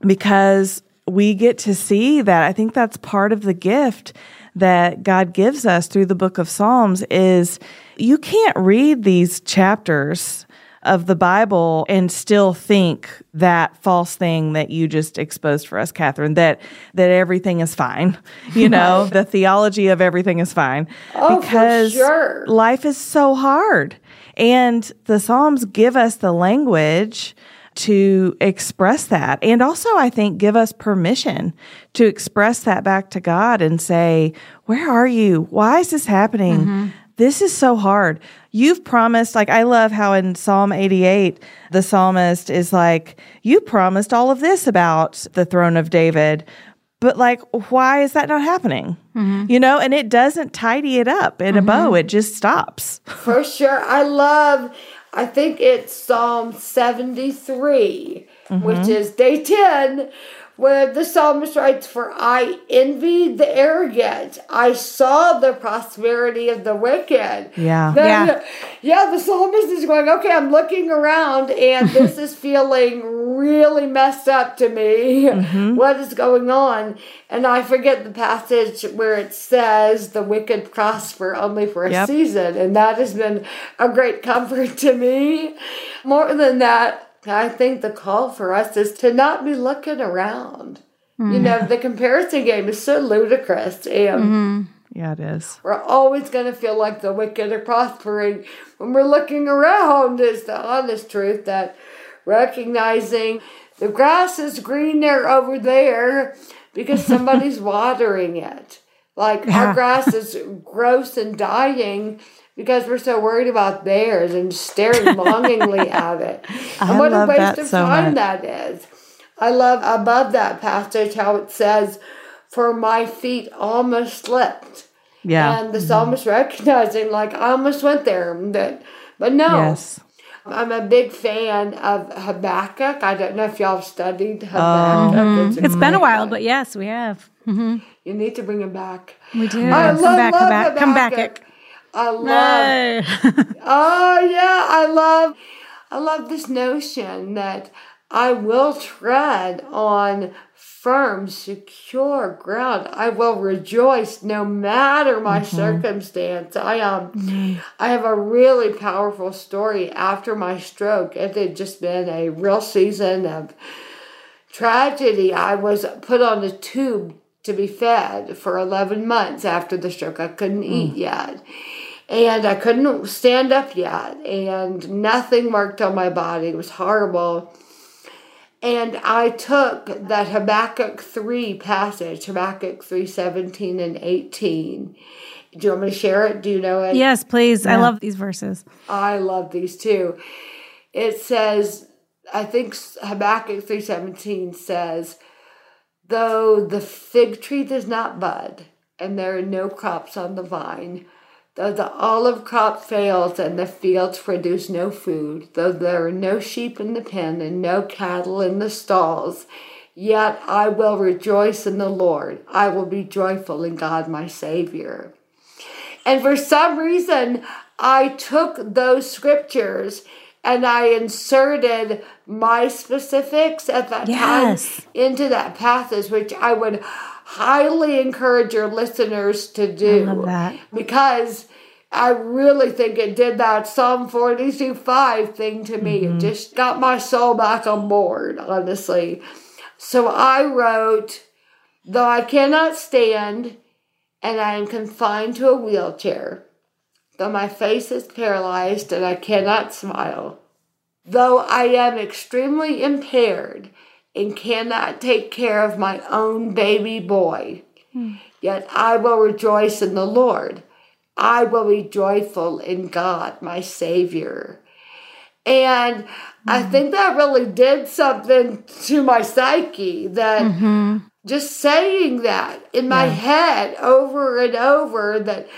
because we get to see that. I think that's part of the gift that God gives us through the book of Psalms is you can't read these chapters of the Bible and still think that false thing that you just exposed for us, Katherine, that that everything is fine. You know, the theology of everything is fine. Oh, for because sure. life is so hard. And the Psalms give us the language to express that. And also, I think, give us permission to express that back to God and say, Where are you? Why is this happening? Mm-hmm. This is so hard. You've promised, like, I love how in Psalm 88, the psalmist is like, You promised all of this about the throne of David. But, like, why is that not happening? Mm-hmm. You know, and it doesn't tidy it up in a bow, mm-hmm. it just stops. For sure. I love, I think it's Psalm 73, which mm-hmm. is day 10, where the psalmist writes, For I envied the arrogant. I saw the prosperity of the wicked. Yeah. Then- Yeah. yeah, the psalmist is going, Okay, I'm looking around and this is feeling really messed up to me. Mm-hmm. What is going on? And I forget the passage where it says the wicked prosper only for a Yep. season. And that has been a great comfort to me. More than that, I think the call for us is to not be looking around. You know, mm. the comparison game is so ludicrous. And mm-hmm. Yeah, it is. we're always going to feel like the wicked are prospering when we're looking around, is the honest truth that recognizing the grass is greener over there because somebody's watering it. Like Yeah. our grass is gross and dying because we're so worried about theirs and staring longingly at it. And I what a waste of so time much. that is. I love above that passage how it says, For my feet almost slipped. Yeah. And the mm-hmm. psalmist recognizing, like, I almost went there. That, but no, Yes. I'm a big fan of Habakkuk. I don't know if y'all have studied Oh. Habakkuk. Mm-hmm. It's been a while, but yes, we have. one. you need to bring him back. We do. I come love, back, love come back, come back. I love. Hey. Oh yeah, I love. I love this notion that I will tread on firm, secure ground. I will rejoice no matter my mm-hmm. circumstance. I um, mm-hmm. I have a really powerful story after my stroke. It had just been a real season of tragedy. I was put on a tube to be fed for 11 months after the stroke. I couldn't eat mm. yet. And I couldn't stand up yet. And nothing worked on my body. It was horrible. And I took that Habakkuk 3 passage, Habakkuk 3 17 and 18. Do you want me to share it? Do you know it? yes, please. I love these verses. I love these too. It says, I think Habakkuk 3:17 says, "Though the fig tree does not bud, and there are no crops on the vine, though the olive crop fails and the fields produce no food, though there are no sheep in the pen and no cattle in the stalls, yet I will rejoice in the Lord. I will be joyful in God my Savior." And for some reason, I took those scriptures and I inserted my specifics at that Yes. time into that passage, which I would highly encourage your listeners to do. that. Because I really think it did that Psalm 42 5 thing to me. Mm-hmm. It just got my soul back on board, honestly. So I wrote, Though I cannot stand and I am confined to a wheelchair, though my face is paralyzed and I cannot smile, though I am extremely impaired and cannot take care of my own baby boy, hmm. yet I will rejoice in the Lord. I will be joyful in God, my Savior. And I hmm. think that really did something to my psyche that mm-hmm. just saying that in my head over and over that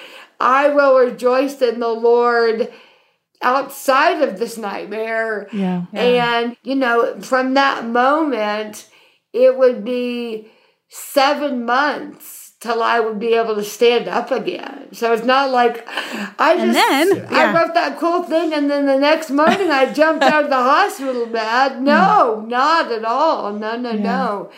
I will rejoice in the Lord outside of this nightmare. Yeah. And, you know, from that moment, it would be seven months till I would be able to stand up again. So it's not like I just And then, I yeah. wrote that cool thing and then the next morning I jumped out of the hospital bad. Hmm. No, not at all. No, no, no.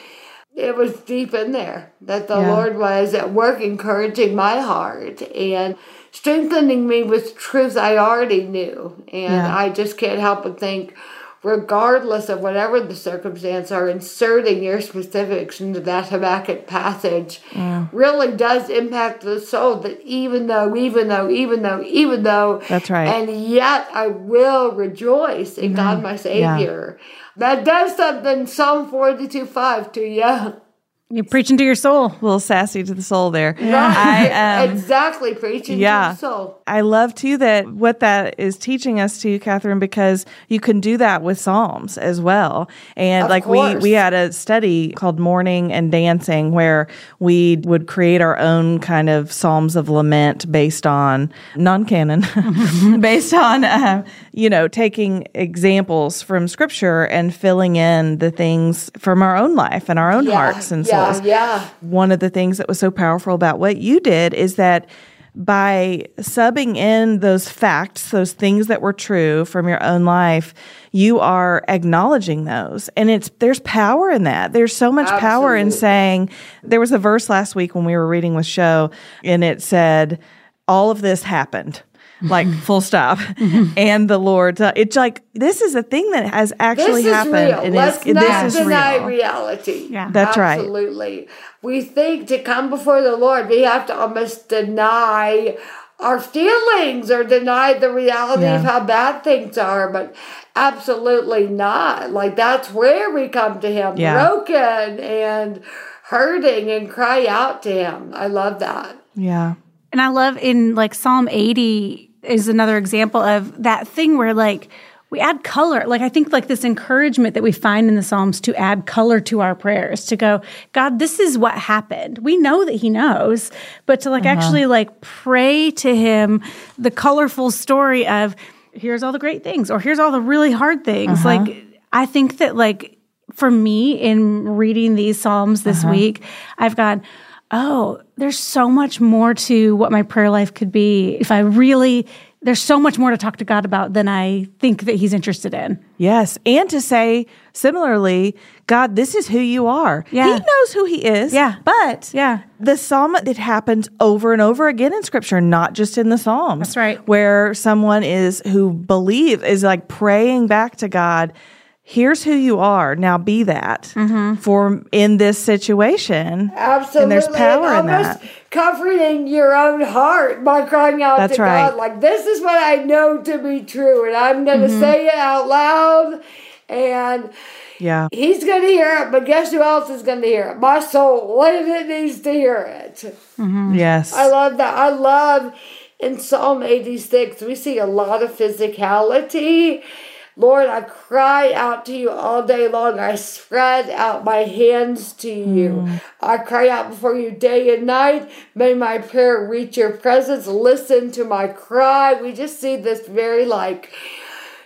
It was deep in there that the Yeah. Lord was at work encouraging my heart and strengthening me with truths I already knew. And Yeah. I just can't help but think, regardless of whatever the circumstance, are inserting your specifics into that Habakkuk passage really does impact the soul. That even though, even though, even though, even though, That's right. and yet I will rejoice in God my Savior. That does something, Psalm 42 5 to you. You're preaching to your soul. A little sassy to the soul there. Right. I, um, exactly, preaching yeah. to the soul. I love too that what that is teaching us to Katherine because you can do that with psalms as well. And Of like we course. we had a study called Mourning and Dancing where we would create our own kind of psalms of lament based on non-canon, based on uh, you know taking examples from scripture and filling in the things from our own life and our own hearts and yeah, Yeah, one of the things that was so powerful about what you did is that by subbing in those facts, those things that were true from your own life, you are acknowledging those. And it's there's power in that. There's so much power in saying there was a verse last week when we were reading with Sho and it said all of this happened. Like full stop, and the Lord. Uh, it's like this is a thing that has actually this is happened, real. and Let's is, not this is deny real. reality. Yeah. That's right. Absolutely. We think to come before the Lord, we have to almost deny our feelings or deny the reality of how bad things are, but absolutely not. Like that's where we come to Him, Yeah. broken and hurting, and cry out to Him. I love that. Yeah, And I love in like Psalm 80 is another example of that thing where like we add color. Like I think like this encouragement that we find in the Psalms to add color to our prayers, to go, God, this is what happened. We know that He knows, but to like uh-huh. actually like pray to Him the colorful story of here's all the great things or here's all the really hard things. Uh-huh. Like I think that like for me in reading these Psalms this uh-huh. week, I've gone, oh, there's so much more to what my prayer life could be if I really, there's so much more to talk to God about than I think that He's interested in. Yes. And to say similarly, God, this is who you are. Yeah. He knows who he is. Yeah. But Yeah. the psalm it happens over and over again in scripture, not just in the Psalms. That's right. Where someone is who believe is like praying back to God. Here's who you are. Now be that Mm-hmm. for in this situation. Absolutely. And there's power in almost that. comforting your own heart by crying out That's to right. God, like, this is what I know to be true, and I'm going to Mm-hmm. say it out loud, and Yeah. He's going to hear it, but guess who else is going to hear it? My soul. What if it needs to hear it? Yes. I love that. I love in Psalm 86, we see a lot of physicality. Lord, I cry out to you all day long. I spread out my hands to you. Mm. I cry out before you day and night. May my prayer reach your presence. Listen to my cry. We just see this very like,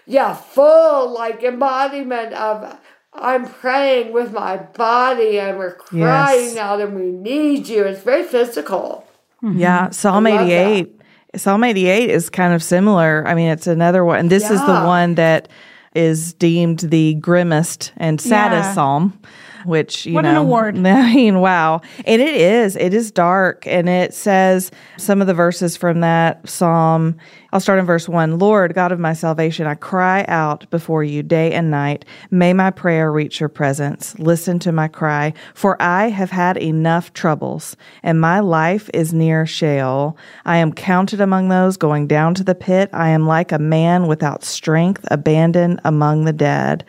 yeah, full like embodiment of I'm praying with my body and we're crying yes. out and we need you. It's very physical. Mm-hmm. Yeah, Psalm 88 Psalm 88 is kind of similar. I mean, it's another one. And this yeah. is the one that is deemed the grimmest and saddest yeah. psalm which you what know, an award! I mean, wow, and it is. It is dark, and it says some of the verses from that psalm. I'll start in verse one. Lord, God of my salvation, I cry out before you day and night. May my prayer reach your presence. Listen to my cry, for I have had enough troubles, and my life is near Sheol. I am counted among those going down to the pit. I am like a man without strength, abandoned among the dead.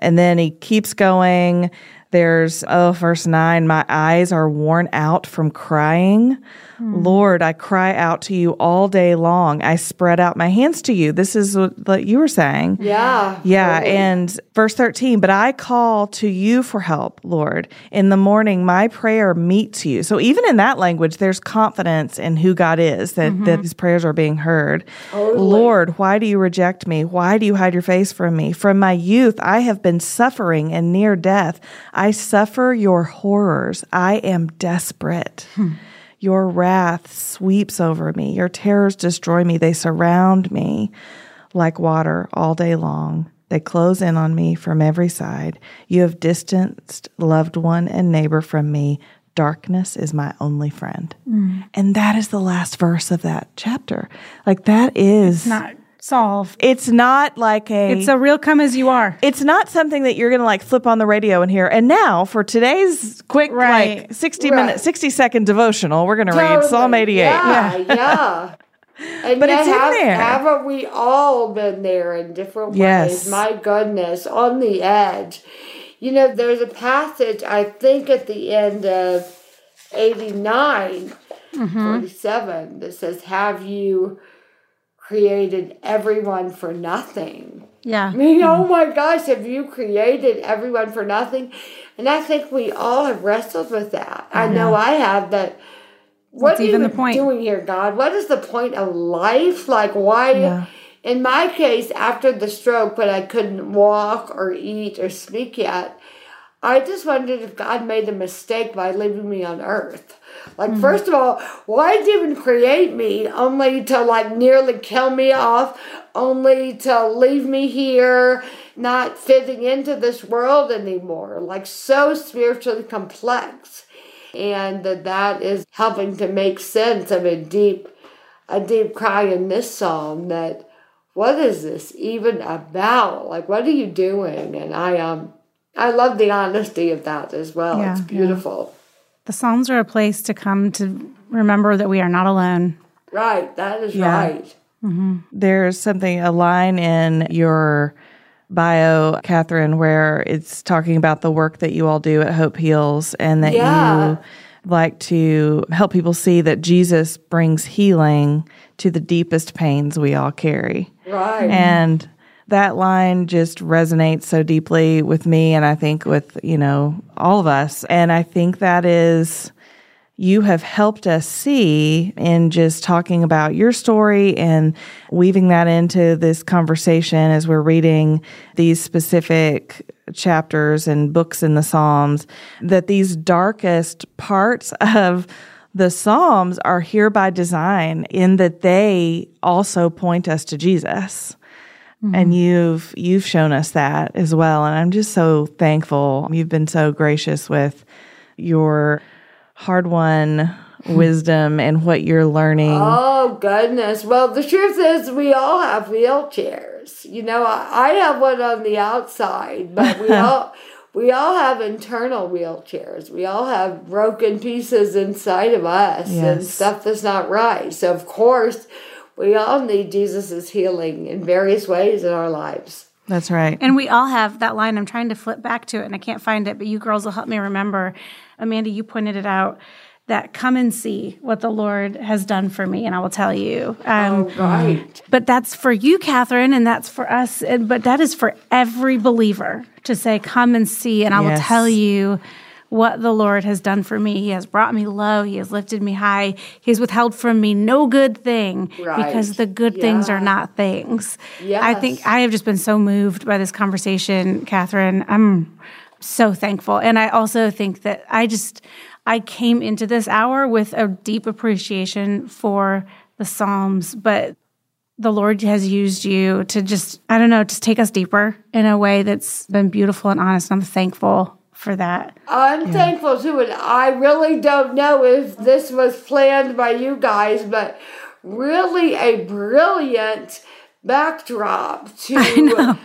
And then he keeps going. There's, oh, verse 9, my eyes are worn out from crying. Hmm. Lord, I cry out to you all day long. I spread out my hands to you. This is what you were saying. Yeah. Yeah. Totally. And verse 13, but I call to you for help, Lord. In the morning, my prayer meets you. So even in that language, there's confidence in who God is, that, mm-hmm. that his prayers are being heard. Totally. Lord, why do you reject me? Why do you hide your face from me? From my youth, I have been suffering and near death. I suffer your horrors. I am desperate. Hmm. Your wrath sweeps over me. Your terrors destroy me. They surround me like water all day long. They close in on me from every side. You have distanced loved one and neighbor from me. Darkness is my only friend. Mm. And that is the last verse of that chapter. Like that is it's not solve. It's not like a. It's a real come as you are. It's not something that you're going to like flip on the radio and hear. And now for today's quick, right. like 60 right. minute, 60 second devotional, we're going to totally. read Psalm 88. Yeah, yeah. yeah. And but it's have, in there. Haven't we all been there in different ways? Yes. My goodness, on the edge. You know, there's a passage, I think, at the end of 89, mm-hmm. 47, that says, Have you created everyone for nothing. Yeah. I mean, oh my gosh, have you created everyone for nothing? And I think we all have wrestled with that. I, I know. I have that. What What's are even you the point? doing here, God? What is the point of life? Like, why? Yeah. In my case, after the stroke, when I couldn't walk or eat or speak yet, I just wondered if God made a mistake by leaving me on earth. Like, mm-hmm. first of all, why did you even create me only to like nearly kill me off, only to leave me here, not fitting into this world anymore? Like, so spiritually complex. And that that is helping to make sense of a deep, a deep cry in this psalm that what is this even about? Like, what are you doing? And I um, I love the honesty of that as well. Yeah, it's beautiful. Yeah. The Psalms are a place to come to remember that we are not alone. Right, that is yeah. right. Mm-hmm. There's something, a line in your bio, Katherine, where it's talking about the work that you all do at Hope Heals and that yeah. you like to help people see that Jesus brings healing to the deepest pains we all carry. Right. And that line just resonates so deeply with me and I think with, you know, all of us. And I think that is you have helped us see in just talking about your story and weaving that into this conversation as we're reading these specific chapters and books in the Psalms that these darkest parts of the Psalms are here by design in that they also point us to Jesus. Mm-hmm. And you've you've shown us that as well and I'm just so thankful. You've been so gracious with your hard-won wisdom and what you're learning. Oh goodness. Well, the truth is we all have wheelchairs. You know, I, I have one on the outside, but we all we all have internal wheelchairs. We all have broken pieces inside of us yes. and stuff that's not right. So of course we all need Jesus' healing in various ways in our lives. That's right. And we all have that line. I'm trying to flip back to it and I can't find it, but you girls will help me remember. Amanda, you pointed it out that come and see what the Lord has done for me, and I will tell you. Um, oh, right. But that's for you, Katherine, and that's for us. But that is for every believer to say, Come and see, and I yes. will tell you what the Lord has done for me. He has brought me low. He has lifted me high. He has withheld from me no good thing right. because the good yeah. things are not things. Yes. I think I have just been so moved by this conversation, Katherine. I'm so thankful. And I also think that I just, I came into this hour with a deep appreciation for the Psalms, but the Lord has used you to just, I don't know, just take us deeper in a way that's been beautiful and honest. I'm thankful for that. I'm yeah. thankful too, and I really don't know if this was planned by you guys, but really a brilliant backdrop to. I know.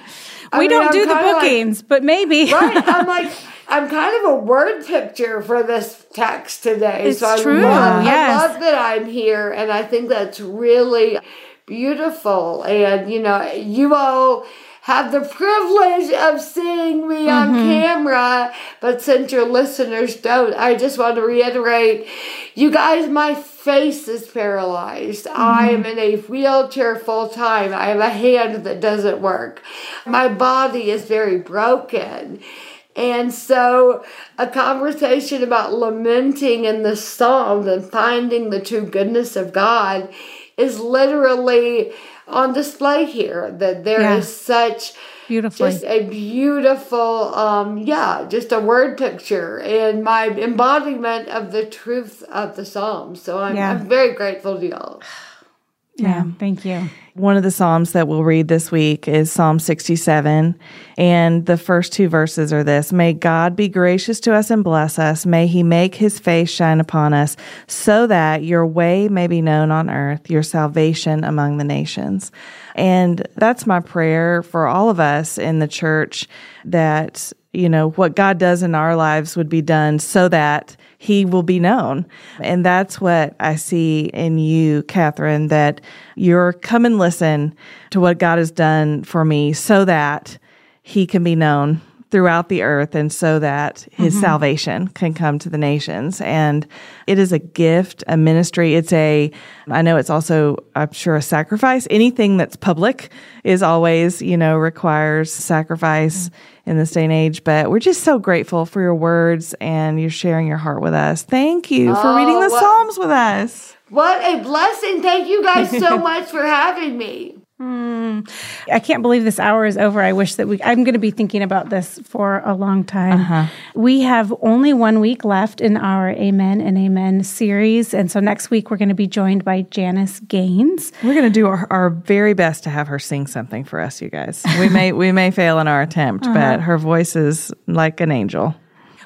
I we mean, don't I'm do the bookings, like, but maybe. right. I'm like, I'm kind of a word picture for this text today. It's so true. I love, yes. I love that I'm here, and I think that's really beautiful. And, you know, you all have the privilege of seeing me on mm-hmm. camera, but since your listeners don't, I just want to reiterate you guys, my face is paralyzed. Mm-hmm. I am in a wheelchair full time. I have a hand that doesn't work. My body is very broken. And so, a conversation about lamenting in the Psalms and finding the true goodness of God is literally on display here. That there yeah. is such beautiful, just a beautiful, um, yeah, just a word picture and my embodiment of the truth of the Psalms. So I'm, yeah. I'm very grateful to y'all. Yeah, thank you. One of the Psalms that we'll read this week is Psalm 67. And the first two verses are this May God be gracious to us and bless us. May he make his face shine upon us, so that your way may be known on earth, your salvation among the nations. And that's my prayer for all of us in the church that, you know, what God does in our lives would be done so that he will be known. And that's what I see in you, Katherine, that you're come and listen to what God has done for me so that he can be known throughout the earth and so that his mm-hmm. salvation can come to the nations. And it is a gift, a ministry. It's a, I know it's also, I'm sure, a sacrifice. Anything that's public is always, you know, requires sacrifice mm-hmm. In this day and age. But we're just so grateful for your words and you're sharing your heart with us. Thank you oh, for reading oh, the what, Psalms with us. What a blessing. Thank you guys so much for having me. Mm. I can't believe this hour is over. I wish that we, I'm going to be thinking about this for a long time. Uh-huh. We have only one week left in our Amen and Amen series. And so next week we're going to be joined by Janice Gaines. We're going to do our, our very best to have her sing something for us, you guys. We may, we may fail in our attempt, uh-huh. but her voice is like an angel.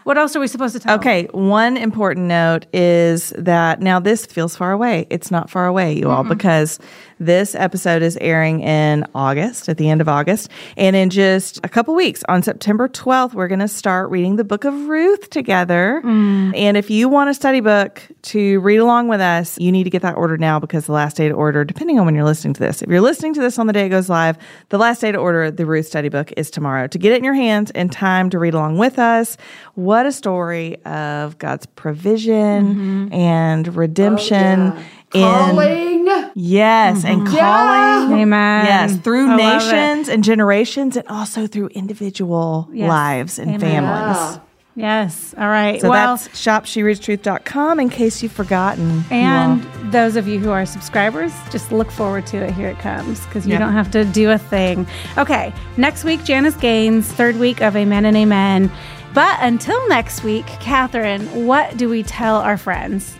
What else are we supposed to tell? Okay, one important note is that now this feels far away. It's not far away, you mm all, because this episode is airing in August, at the end of August. And in just a couple weeks, on September 12th, we're going to start reading the book of Ruth together. Mm. And if you want a study book to read along with us, you need to get that ordered now because the last day to order, depending on when you're listening to this, if you're listening to this on the day it goes live, the last day to order the Ruth study book is tomorrow. To get it in your hands in time to read along with us, what a story of God's provision mm-hmm. and redemption. Oh, yeah calling. In, yes, mm-hmm. and calling. Yeah. Amen. Yes, through I nations and generations and also through individual yes. lives and Amen. families. Yeah. Yes. All right. So well, that's shopshereadstruth.com in case you've forgotten. And you those of you who are subscribers, just look forward to it. Here it comes because you yep. don't have to do a thing. Okay. Next week, Janice Gaines, third week of Amen and Amen. But until next week, Katherine, what do we tell our friends?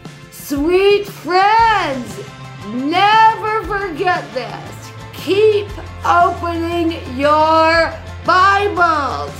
Sweet friends, never forget this. Keep opening your Bibles.